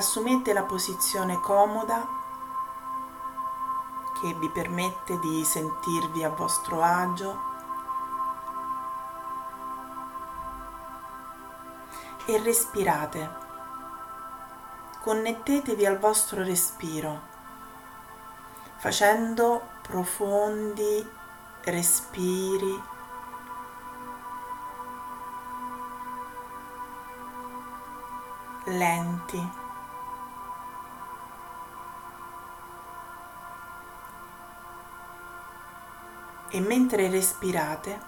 assumete la posizione comoda che vi permette di sentirvi a vostro agio e respirate. Connettetevi al vostro respiro facendo profondi respiri lenti. E mentre respirate,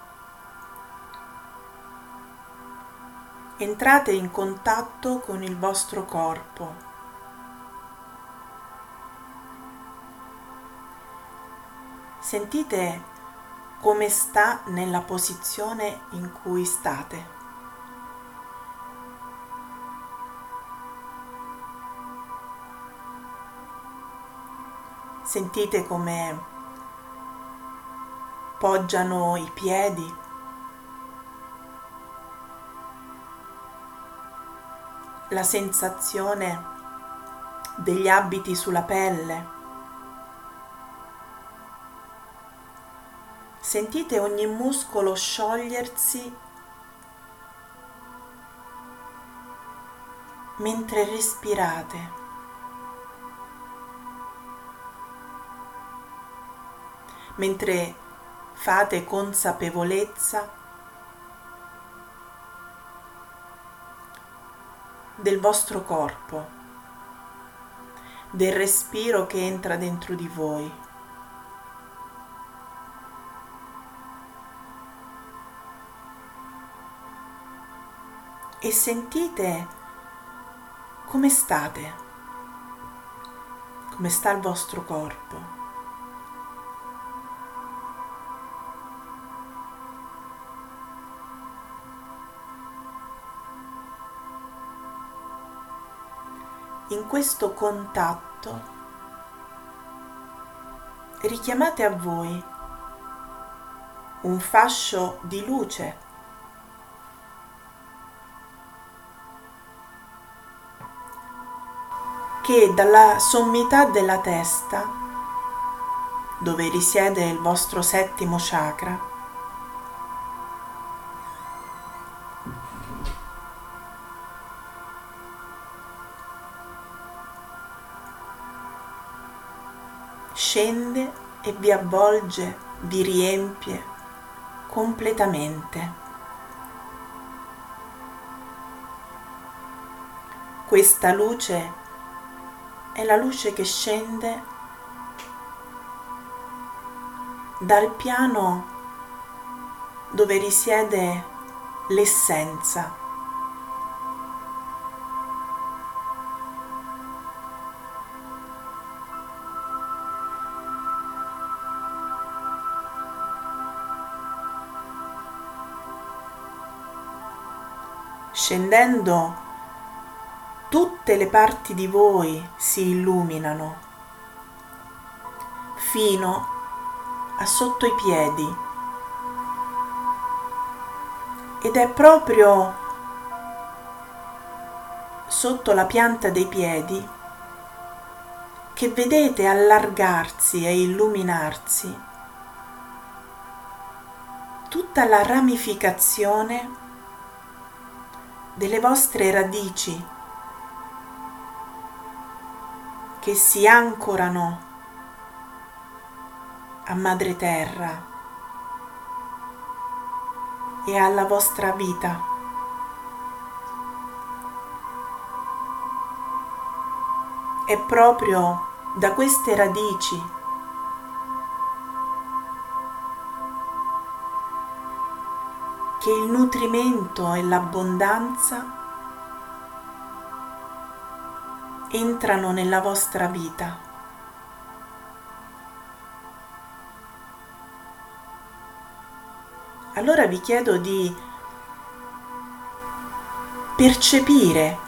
entrate in contatto con il vostro corpo. Sentite come sta nella posizione in cui state. Sentite come poggiano i piedi. La sensazione degli abiti sulla pelle. Sentite ogni muscolo sciogliersi mentre respirate. mentre fate consapevolezza del vostro corpo, del respiro che entra dentro di voi. E sentite come state, come sta il vostro corpo. Questo contatto richiamate a voi un fascio di luce. Che dalla sommità della testa, dove risiede il vostro settimo chakra, vi avvolge, vi riempie completamente. Questa luce è la luce che scende dal piano dove risiede l'essenza scendendo tutte le parti di voi si illuminano fino a sotto i piedi. Ed è proprio sotto la pianta dei piedi che vedete allargarsi e illuminarsi. Tutta la ramificazione delle vostre radici che si ancorano a madre terra e alla vostra vita. È proprio da queste radici che il nutrimento e l'abbondanza entrano nella vostra vita. Allora vi chiedo di percepire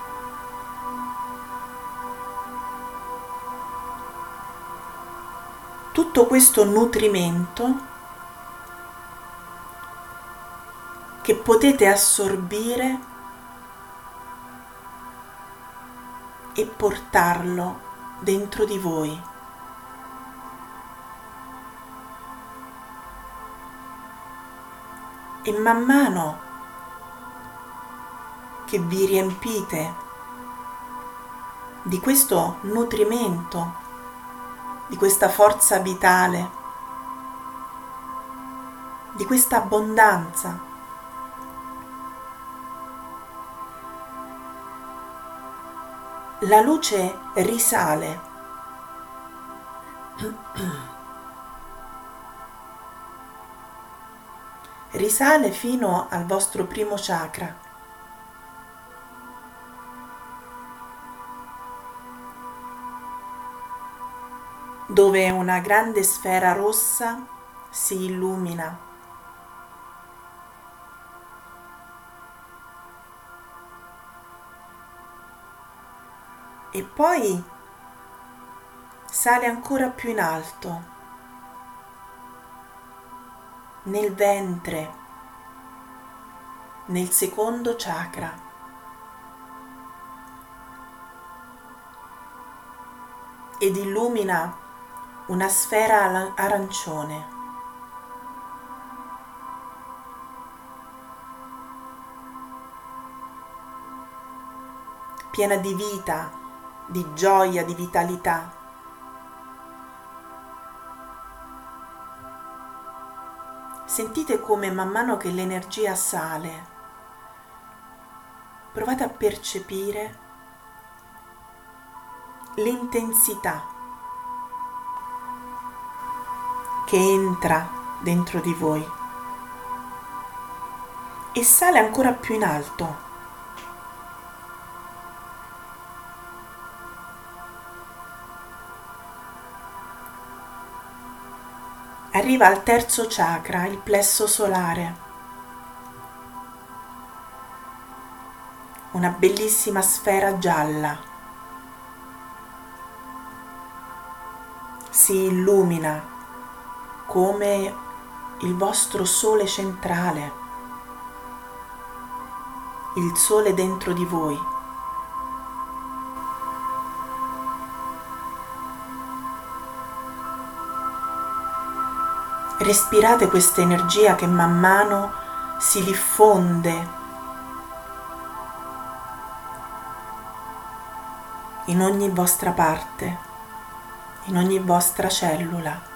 tutto questo nutrimento che potete assorbire e portarlo dentro di voi. E man mano che vi riempite di questo nutrimento, di questa forza vitale, di questa abbondanza. La luce risale. Risale fino al vostro primo chakra. dove una grande sfera rossa si illumina. E poi sale ancora più in alto, nel ventre, nel secondo chakra. ed illumina una sfera arancione. piena di vita, di gioia, di vitalità. Sentite come man mano che l'energia sale, provate a percepire l'intensità che entra dentro di voi e sale ancora più in alto. Arriva al terzo chakra, il plesso solare. Una bellissima sfera gialla. Si illumina come il vostro sole centrale, il sole dentro di voi. Respirate questa energia che man mano si diffonde in ogni vostra parte, in ogni vostra cellula.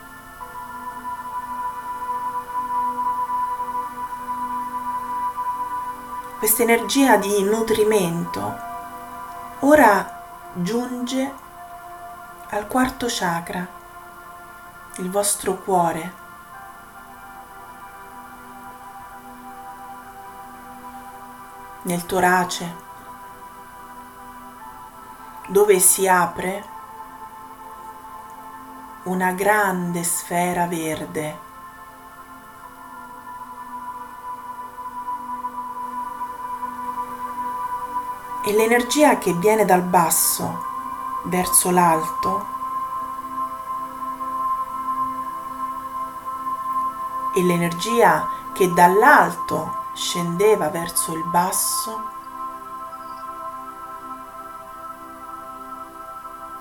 questa energia di nutrimento ora giunge al quarto chakra, il vostro cuore. Nel torace, dove si apre una grande sfera verde. E l'energia che viene dal basso verso l'alto e l'energia che dall'alto scendeva verso il basso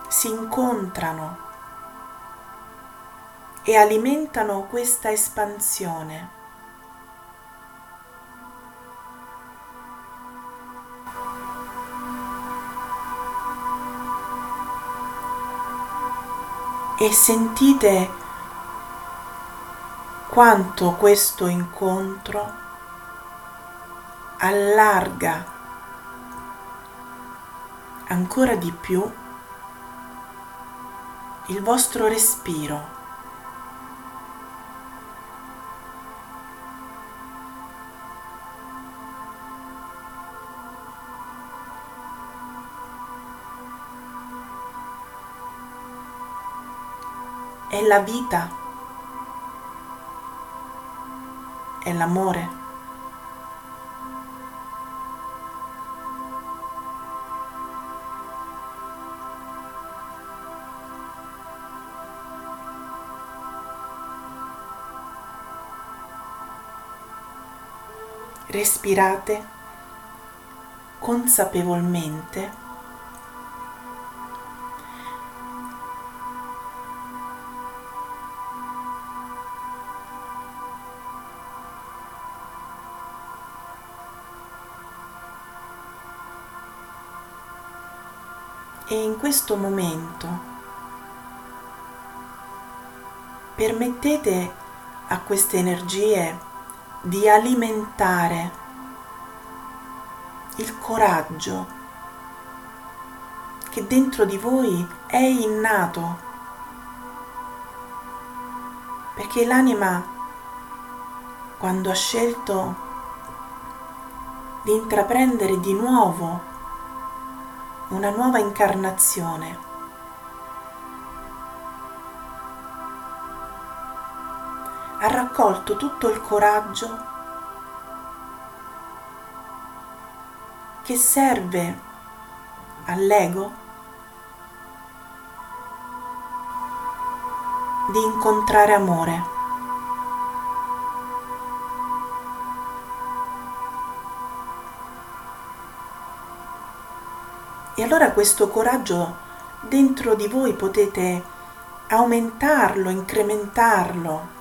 si incontrano e alimentano questa espansione. e sentite quanto questo incontro allarga ancora di più il vostro respiro. è la vita, è l'amore. respirate consapevolmente. E in questo momento permettete a queste energie di alimentare il coraggio che dentro di voi è innato. Perché l'anima quando ha scelto di intraprendere di nuovo una nuova incarnazione ha raccolto tutto il coraggio che serve all'ego di incontrare amore. E allora questo coraggio dentro di voi potete aumentarlo, incrementarlo,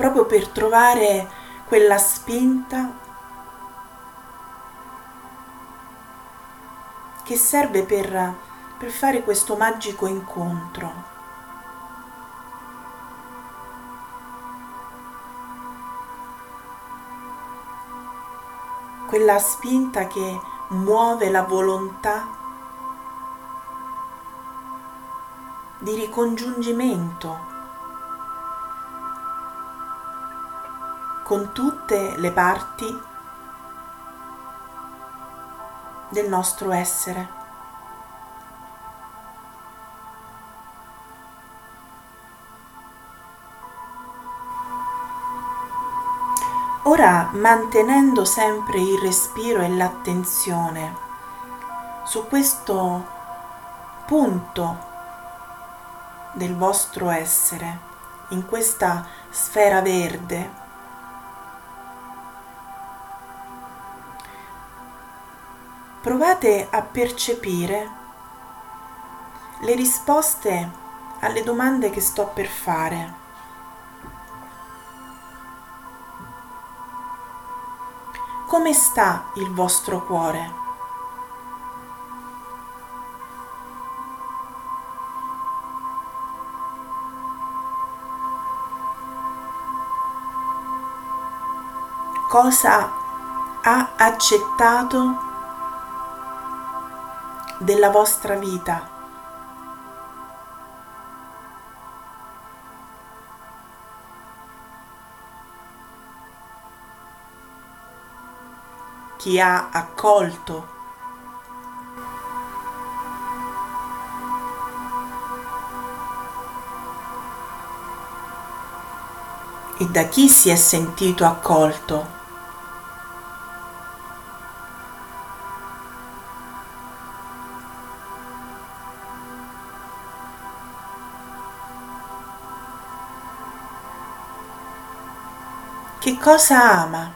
proprio per trovare quella spinta che serve per, per fare questo magico incontro. Quella spinta che muove la volontà di ricongiungimento con tutte le parti del nostro essere. Ora mantenendo sempre il respiro e l'attenzione su questo punto del vostro essere, in questa sfera verde, provate a percepire le risposte alle domande che sto per fare. Come sta il vostro cuore? Cosa ha accettato della vostra vita. Chi ha accolto e da chi si è sentito accolto. Cosa ama?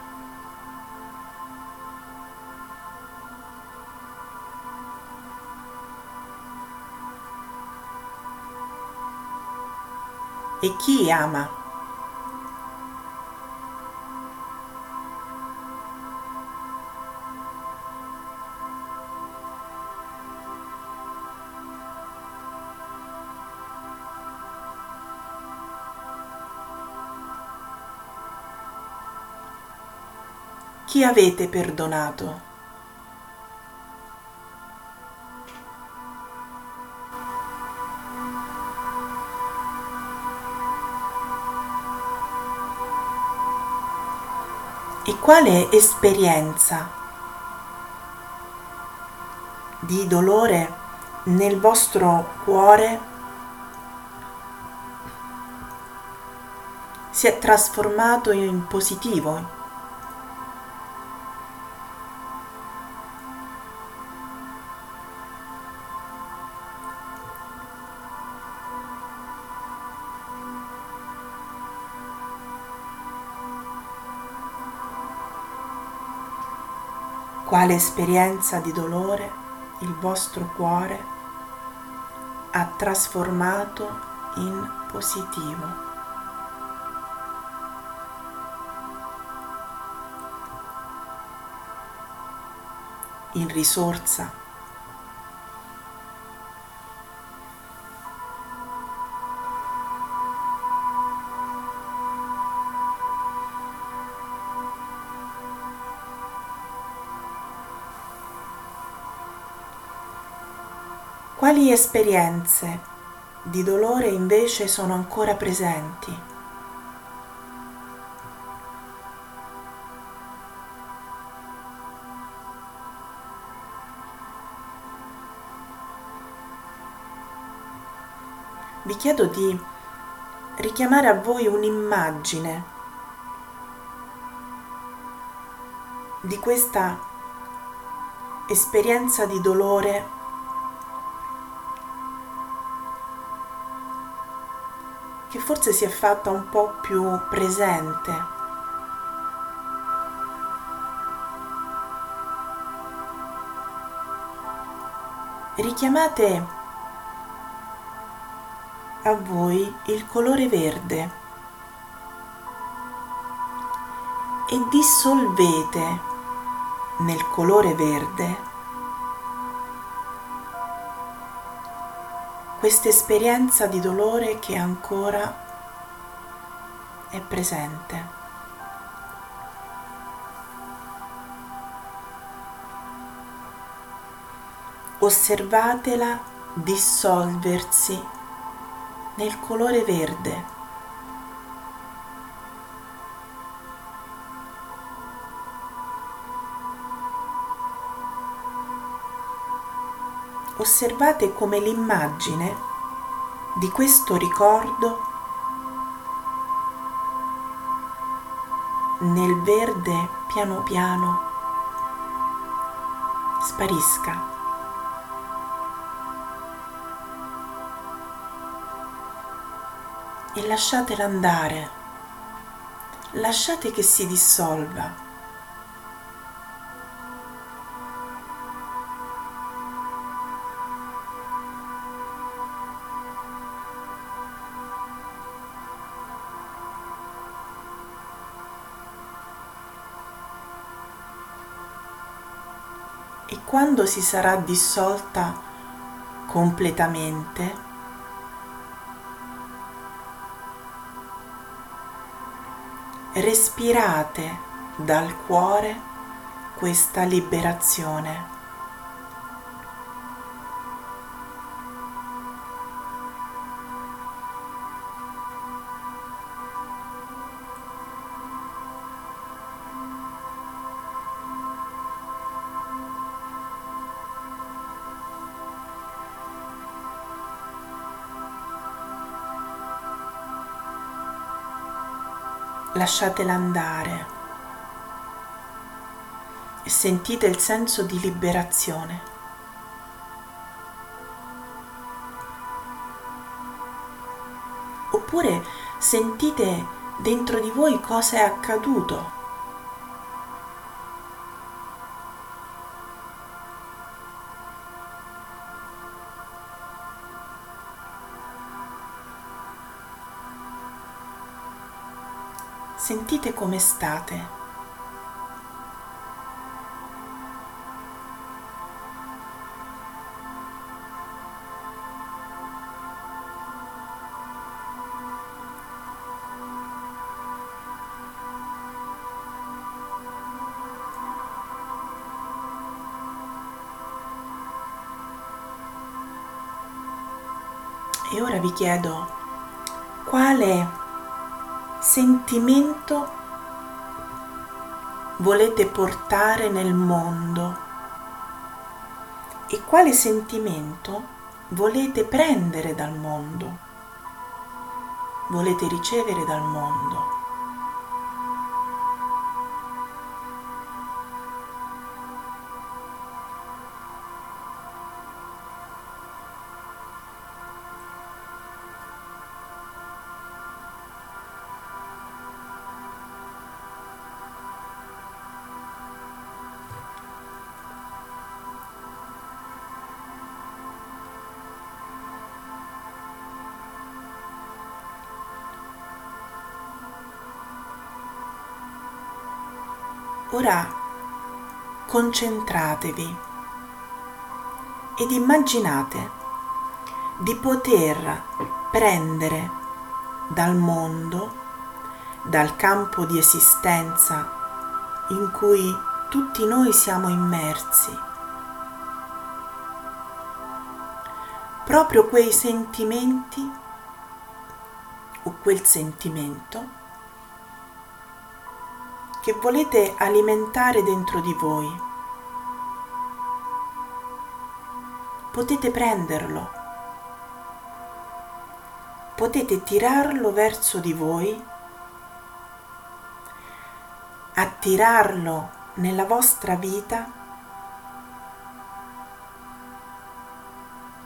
E chi ama? Chi avete perdonato? E quale esperienza di dolore nel vostro cuore si è trasformato in positivo, quale esperienza di dolore il vostro cuore ha trasformato in positivo. in risorsa Quali esperienze di dolore invece sono ancora presenti? Vi chiedo di richiamare a voi un'immagine di questa esperienza di dolore che forse si è fatta un po' più presente. Richiamate a voi il colore verde e dissolvete nel colore verde questa esperienza di dolore che ancora è presente. Osservatela dissolversi nel colore verde. Osservate come l'immagine di questo ricordo nel verde piano piano sparisca. E lasciatela andare, lasciate che si dissolva. Quando si sarà dissolta completamente, respirate dal cuore questa liberazione. Lasciatela andare e sentite il senso di liberazione. Oppure sentite dentro di voi cosa è accaduto sentite come state. E ora vi chiedo quale sentimento volete portare nel mondo e quale sentimento volete prendere dal mondo, volete ricevere dal mondo. Ora concentratevi ed immaginate di poter prendere dal mondo, dal campo di esistenza in cui tutti noi siamo immersi, proprio quei sentimenti o quel sentimento che volete alimentare dentro di voi. Potete prenderlo, potete tirarlo verso di voi, attirarlo nella vostra vita.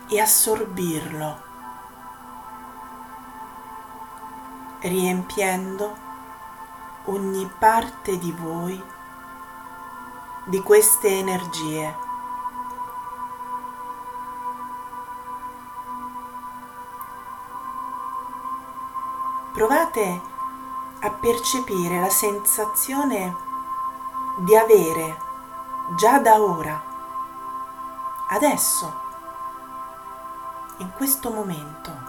E assorbirlo, riempiendo ogni parte di voi di queste energie. Provate a percepire la sensazione di avere già da ora, adesso, in questo momento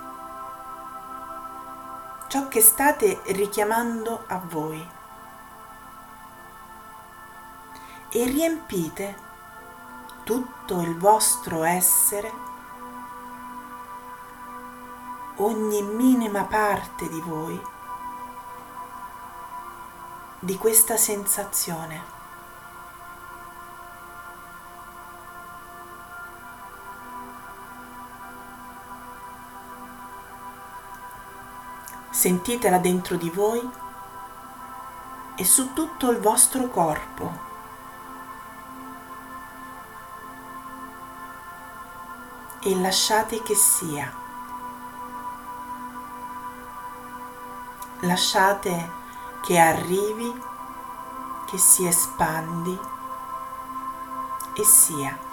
ciò che state richiamando a voi e riempite tutto il vostro essere, ogni minima parte di voi, di questa sensazione. Sentitela dentro di voi e su tutto il vostro corpo. E lasciate che sia. Lasciate che arrivi, che si espandi e sia.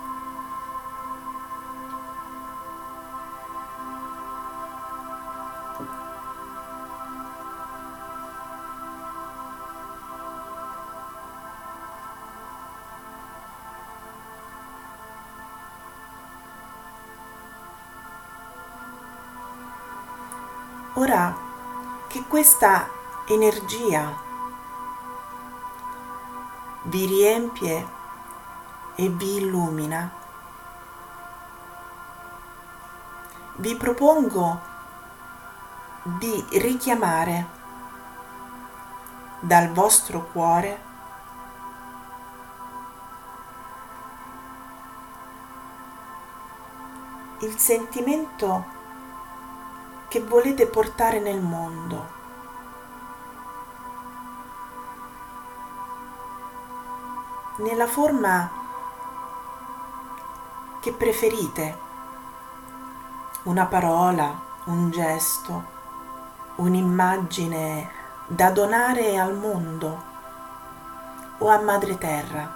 Questa energia vi riempie e vi illumina, vi propongo di richiamare dal vostro cuore il sentimento che volete portare nel mondo. Nella forma che preferite, una parola, un gesto, un'immagine da donare al mondo o a Madre Terra,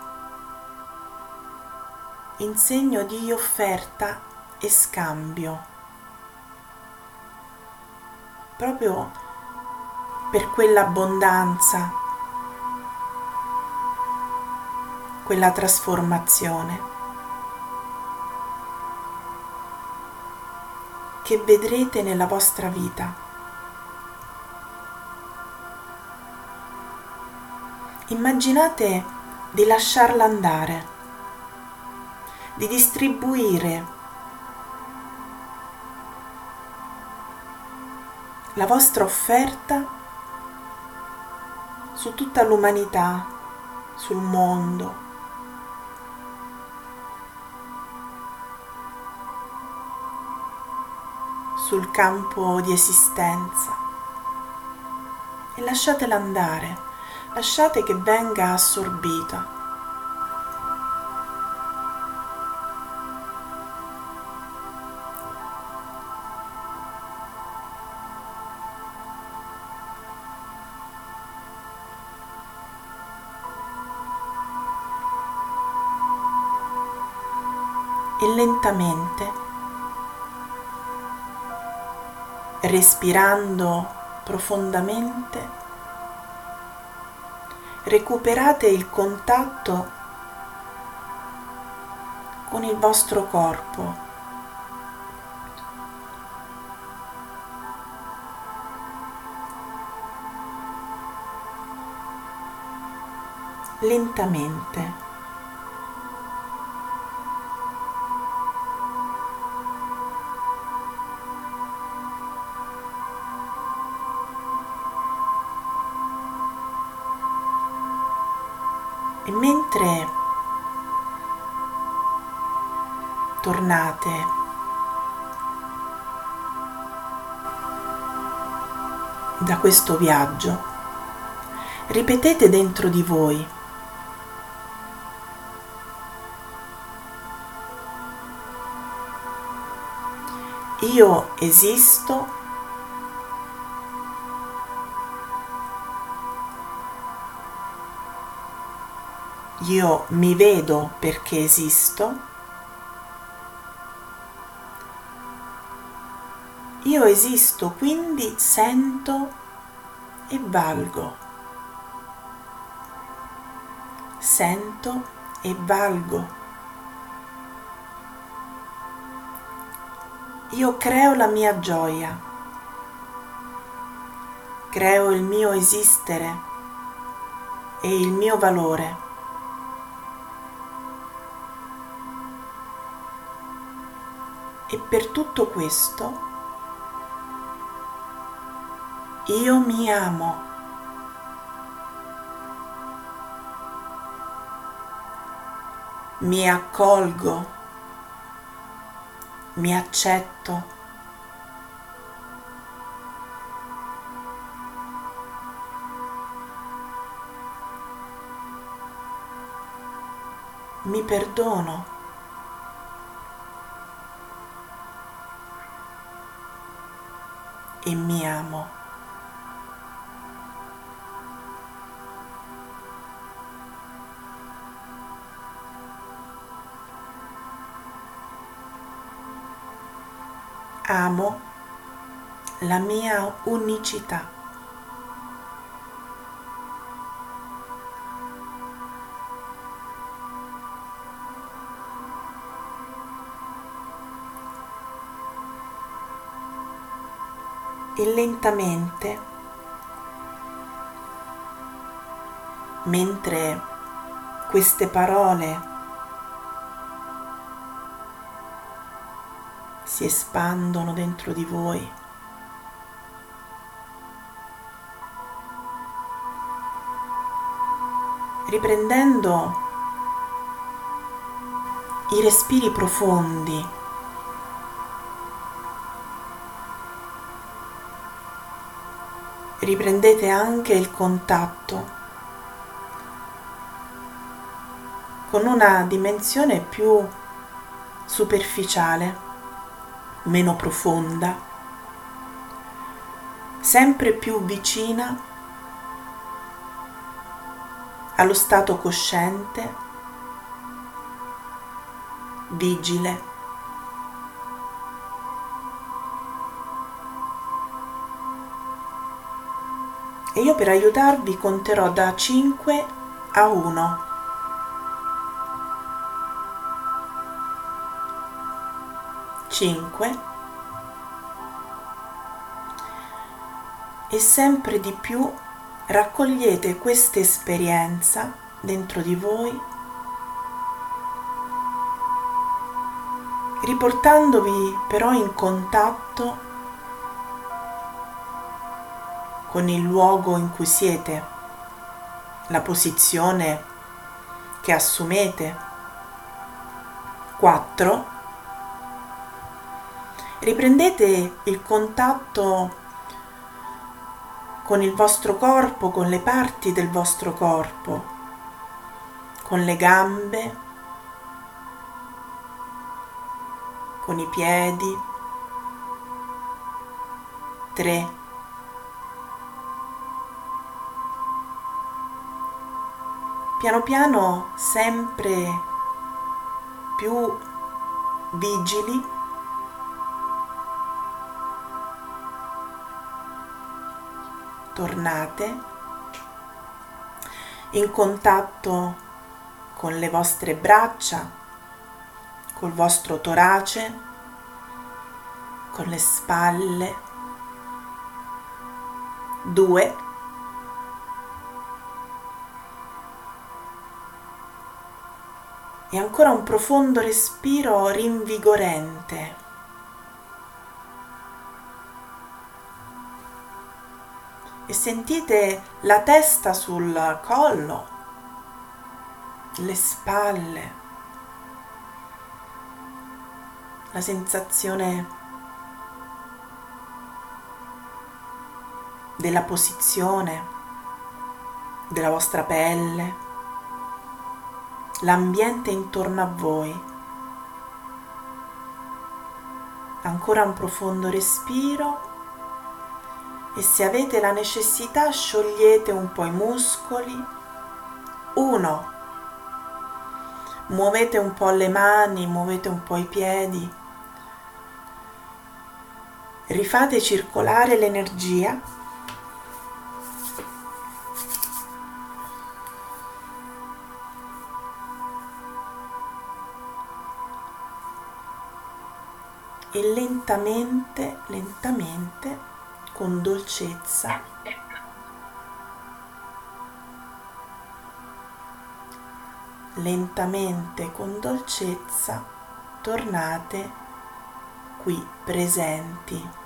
in segno di offerta e scambio. Proprio per quell'abbondanza, quella trasformazione che vedrete nella vostra vita. Immaginate di lasciarla andare, di distribuire la vostra offerta su tutta l'umanità, sul mondo. Sul campo di esistenza e lasciatela andare, lasciate che venga assorbita. e lentamente, respirando profondamente, recuperate il contatto con il vostro corpo. lentamente. Questo viaggio, ripetete dentro di voi. Io esisto. Io mi vedo perché esisto. Io esisto quindi sento e valgo. Sento e valgo. Io creo la mia gioia, creo il mio esistere e il mio valore. E per tutto questo io mi amo. Mi accolgo mi accetto. Mi perdono. E mi amo. Amo la mia unicità. E lentamente, mentre queste parole si espandono dentro di voi. Riprendendo i respiri profondi, riprendete anche il contatto con una dimensione più superficiale meno profonda, sempre più vicina allo stato cosciente, vigile. E io per aiutarvi conterò da 5 a 1. 5 e sempre di più raccogliete questa esperienza dentro di voi riportandovi però in contatto con il luogo in cui siete, la posizione che assumete. 4 riprendete il contatto con il vostro corpo, con le parti del vostro corpo, con le gambe, con i piedi. 3 Piano piano sempre più vigili tornate in contatto con le vostre braccia, col vostro torace, con le spalle. Due. E ancora un profondo respiro rinvigorente. E sentite la testa sul collo, le spalle, la sensazione della posizione della vostra pelle, l'ambiente intorno a voi. Ancora un profondo respiro e se avete la necessità sciogliete un po' i muscoli. Uno. Muovete un po' le mani, muovete un po' i piedi. Rifate circolare l'energia. E lentamente, lentamente con dolcezza. Lentamente con dolcezza tornate qui presenti.